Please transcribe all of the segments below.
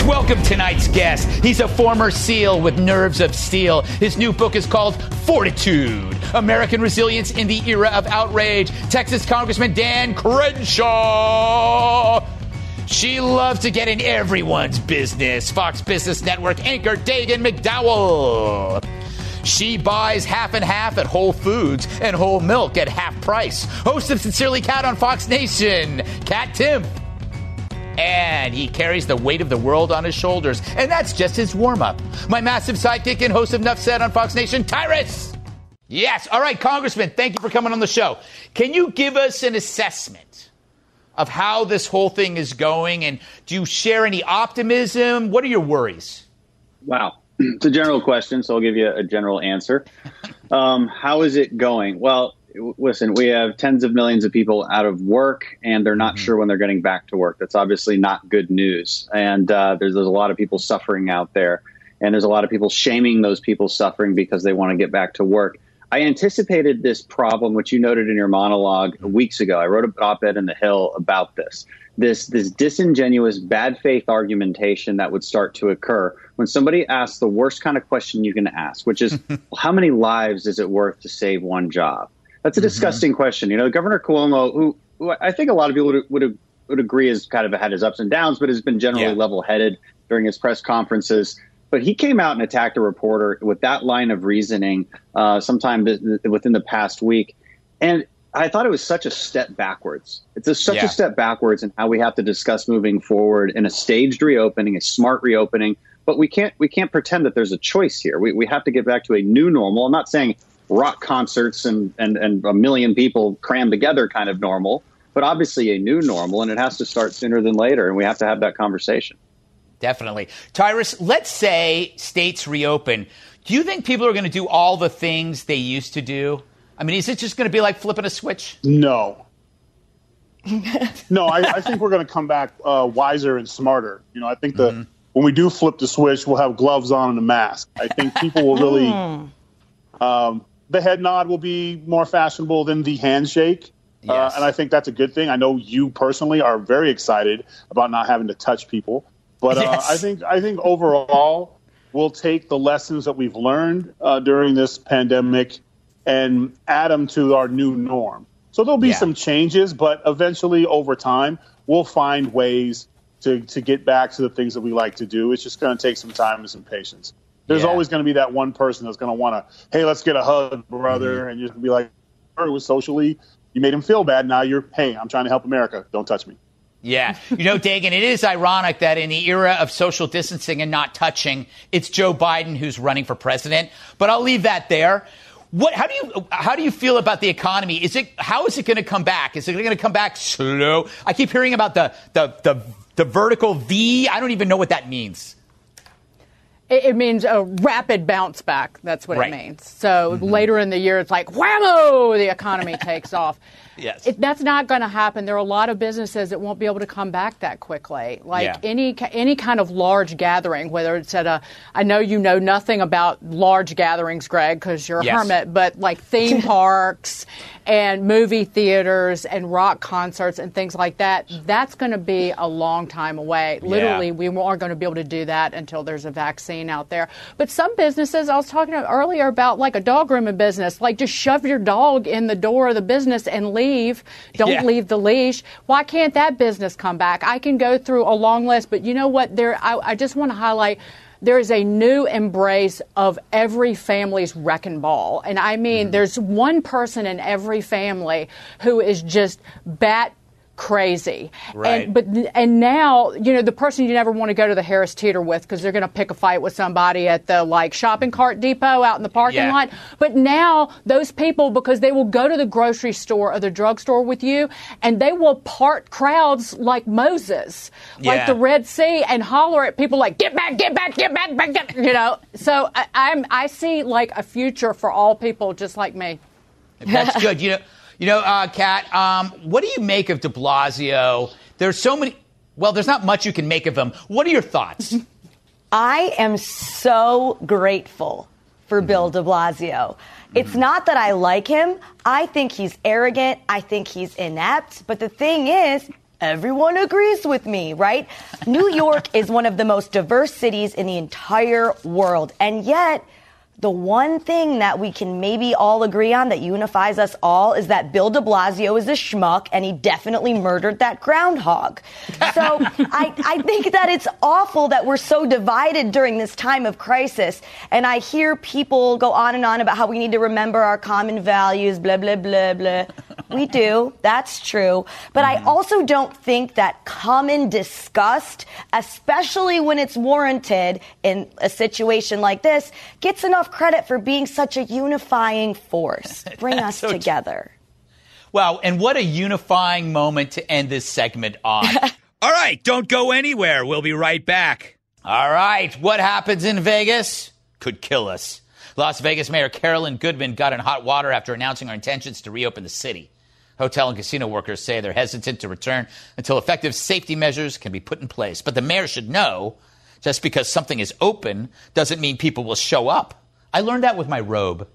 Let's welcome tonight's guest. He's a former SEAL with nerves of steel. His new book is called Fortitude American Resilience in the Era of Outrage. Texas Congressman Dan Crenshaw. She loves to get in everyone's business. Fox Business Network anchor Dagen McDowell. She buys half and half at Whole Foods and whole milk at half price. Host of Sincerely Kat on Fox Nation, Kat Timpf. And he carries the weight of the world on his shoulders. And that's just his warm up. My massive sidekick and host of Nuff Said on Fox Nation, Tyrus. Yes. All right, Congressman, thank you for coming on the show. Can you give us an assessment of how this whole thing is going? And do you share any optimism? What are your worries? Wow. It's a general question, so I'll give you a general answer. Um, how is it going? Well, listen, we have tens of millions of people out of work, and they're not mm-hmm. sure when they're getting back to work. That's obviously not good news. And uh, there's, there's a lot of people suffering out there, and there's a lot of people shaming those people suffering because they want to get back to work. I anticipated this problem, which you noted in your monologue weeks ago. I wrote an op-ed in the Hill about this. This this disingenuous, bad faith argumentation that would start to occur when somebody asks the worst kind of question you can ask, which is, well, how many lives is it worth to save one job? That's a mm-hmm. disgusting question. You know, Governor Cuomo, who, who, I think a lot of people would would, would agree has kind of had his ups and downs, but has been generally yeah. level headed during his press conferences. But he came out and attacked a reporter with that line of reasoning uh, sometime within the past week. And I thought it was such a step backwards. It's a, such yeah. a step backwards in how we have to discuss moving forward in a staged reopening, a smart reopening. But we can't we can't pretend that there's a choice here. We, we have to get back to a new normal. I'm not saying rock concerts and, and, and a million people crammed together kind of normal, but obviously a new normal, and it has to start sooner than later. And we have to have that conversation. Definitely. Tyrus, let's say states reopen. Do you think people are going to do all the things they used to do? I mean, is it just going to be like flipping a switch? No. no, I, I, think we're going to come back uh, wiser and smarter. You know, I think that mm-hmm. when we do flip the switch, we'll have gloves on and a mask. I think people will really. Um, the head nod will be more fashionable than the handshake. Uh, yes. Uh, and I think that's a good thing. I know you personally are very excited about not having to touch people. But uh, yes. I think I think overall we'll take the lessons that we've learned uh, during this pandemic and add them to our new norm. So there'll be yeah. some changes, but eventually over time we'll find ways to to get back to the things that we like to do. It's just going to take some time and some patience. There's yeah. always going to be that one person that's going to want to, hey, let's get a hug, brother, mm-hmm. and you're be like, it was socially, you made him feel bad. Now you're, hey, I'm trying to help America. Don't touch me. Yeah. You know, Dagen, it is ironic that in the era of social distancing and not touching, it's Joe Biden who's running for president. But I'll leave that there. What, how do you how do you feel about the economy? Is it how is it going to come back? Is it going to come back slow? I keep hearing about the, the the the vertical V. I don't even know what that means. It, it means a rapid bounce back. That's what right. it means. So mm-hmm. later in the year, it's like whammo, the economy takes off. Yes. It, that's not going to happen. There are a lot of businesses that won't be able to come back that quickly. Like yeah. any any kind of large gathering, whether it's at a, I know you know nothing about large gatherings, Greg, because you're a yes. hermit, but like theme parks and movie theaters and rock concerts and things like that, that's going to be a long time away. Literally, yeah. we aren't going to be able to do that until there's a vaccine out there. But some businesses, I was talking earlier about like a dog grooming business, like just shove your dog in the door of the business and leave leave. Don't yeah. leave the leash. Why can't that business come back? I can go through a long list, but you know what? There, I, I just want to highlight there is a new embrace of every family's wrecking ball. And I mean, mm-hmm. there's one person in every family who is just bat crazy. Right. And, but and now you know the person you never want to go to the Harris Teeter with because they're going to pick a fight with somebody at the like shopping cart depot out in the parking yeah. lot. But now those people because they will go to the grocery store or the drugstore with you and they will part crowds like Moses, yeah. like the Red Sea, and holler at people like "Get back! Get back! Get back! back get, you know. So I, I'm I see like a future for all people just like me. That's good. You know. You know, uh, Kat, um, what do you make of de Blasio? There's so many. Well, there's not much you can make of him. What are your thoughts? I am so grateful for Bill de Blasio. It's mm-hmm. not that I like him. I think he's arrogant. I think he's inept. But the thing is, everyone agrees with me, right? New York is one of the most diverse cities in the entire world. And yet, the one thing that we can maybe all agree on that unifies us all is that Bill de Blasio is a schmuck and he definitely murdered that groundhog. So I, I think that it's awful that we're so divided during this time of crisis. And I hear people go on and on about how we need to remember our common values, blah, blah, blah, blah. We do. That's true. But I mm-hmm. also don't think that common disgust, especially when it's warranted in a situation like this, gets enough credit for being such a unifying force. Bring us so together. Wow, and what a unifying moment to end this segment on. All right, don't go anywhere. We'll be right back. All right, what happens in Vegas could kill us. Las Vegas Mayor Carolyn Goodman got in hot water after announcing her intentions to reopen the city. Hotel and casino workers say they're hesitant to return until effective safety measures can be put in place. But the mayor should know just because something is open doesn't mean people will show up. I learned that with my robe.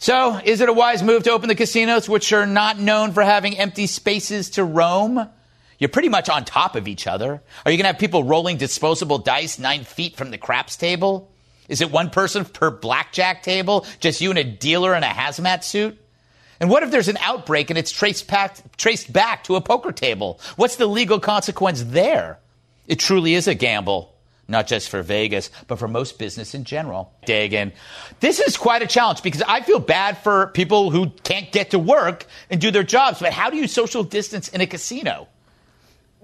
So, is it a wise move to open the casinos, which are not known for having empty spaces to roam? You're pretty much on top of each other. Are you going to have people rolling disposable dice nine feet from the craps table? Is it one person per blackjack table? Just you and a dealer in a hazmat suit? And what if there's an outbreak and it's traced back, traced back to a poker table? What's the legal consequence there? It truly is a gamble not just for Vegas, but for most business in general. Dagen, this is quite a challenge because I feel bad for people who can't get to work and do their jobs. But how do you social distance in a casino?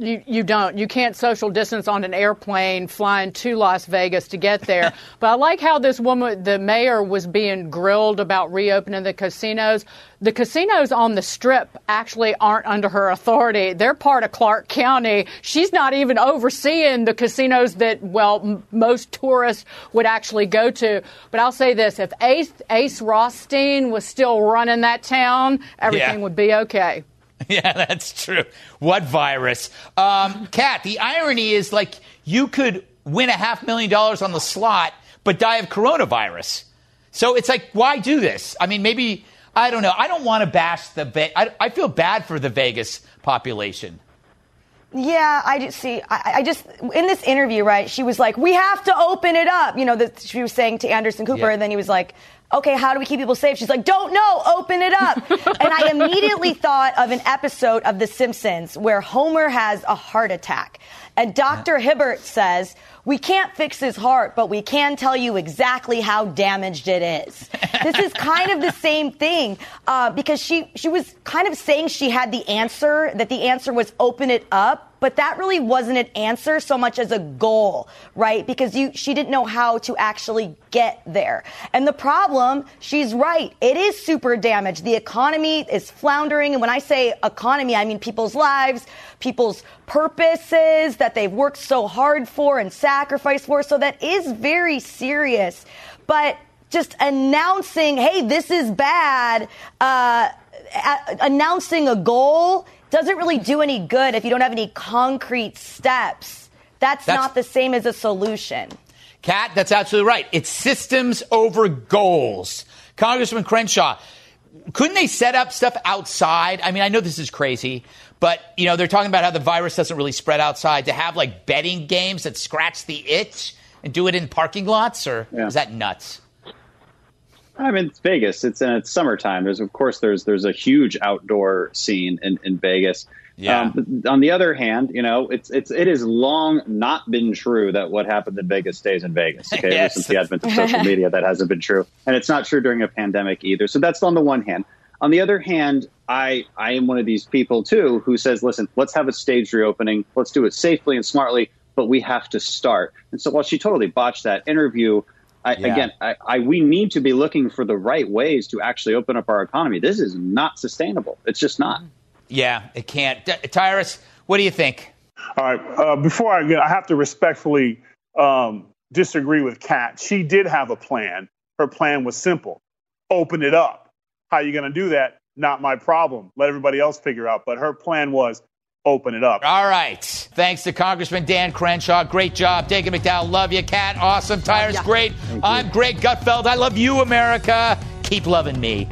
You, you don't. You can't social distance on an airplane flying to Las Vegas to get there. but I like how this woman, the mayor, was being grilled about reopening the casinos. The casinos on the strip actually aren't under her authority. They're part of Clark County. She's not even overseeing the casinos that, well, m- most tourists would actually go to. But I'll say this if Ace, Ace Rothstein was still running that town, everything yeah. would be okay. Yeah, that's true. What virus? Um, Kat, the irony is like you could win a half million dollars on the slot, but die of coronavirus. So it's like, why do this? I mean, maybe, I don't know. I don't want to bash the, I, I feel bad for the Vegas population. Yeah, I just see. I, I, just in this interview, right? She was like, "We have to open it up." You know, that she was saying to Anderson Cooper, yeah. and then he was like, okay, how do we keep people safe? She's like, don't know, open it up. and I immediately thought of an episode of The Simpsons where Homer has a heart attack. And Dr. Hibbert says, we can't fix his heart, but we can tell you exactly how damaged it is. this is kind of the same thing uh, because she she was kind of saying she had the answer, that the answer was open it up. But that really wasn't an answer so much as a goal, right? Because you, she didn't know how to actually get there. And the problem, she's right. It is super damaged. The economy is floundering. And when I say economy, I mean people's lives, people's purposes that they've worked so hard for and sacrificed for. So that is very serious. But just announcing, hey, this is bad, uh, announcing a goal doesn't really do any good if you don't have any concrete steps. That's, that's not the same as a solution. Kat, that's absolutely right. It's systems over goals. Congressman Crenshaw, couldn't they set up stuff outside? I mean, I know this is crazy, but you know, they're talking about how the virus doesn't really spread outside. To have like betting games that scratch the itch and do it in parking lots, or yeah. is that nuts? I mean, it's Vegas. It's in it's summertime. There's of course there's there's a huge outdoor scene in, in Vegas. Yeah. Um, on the other hand, you know, it's it's it has long not been true that what happened in Vegas stays in Vegas. Okay, yes. since the advent of social media, that hasn't been true, and it's not true during a pandemic either. So that's on the one hand. On the other hand, I I am one of these people too who says, listen, let's have a stage reopening. Let's do it safely and smartly, but we have to start. And so while she totally botched that interview I, yeah. Again, I, I, we need to be looking for the right ways to actually open up our economy. This is not sustainable. It's just not. Yeah, it can't. D- Tyrus, what do you think? All right. Uh, before I get, I have to respectfully um, disagree with Kat. She did have a plan. Her plan was simple: open it up. How are you going to do that? Not my problem. Let everybody else figure out. But her plan was open it up. All right. Thanks to Congressman Dan Crenshaw. Great job. Dagen McDowell, love you. Kat, awesome. Tyrus, great. I'm Greg Gutfeld. I love you, America. Keep loving me.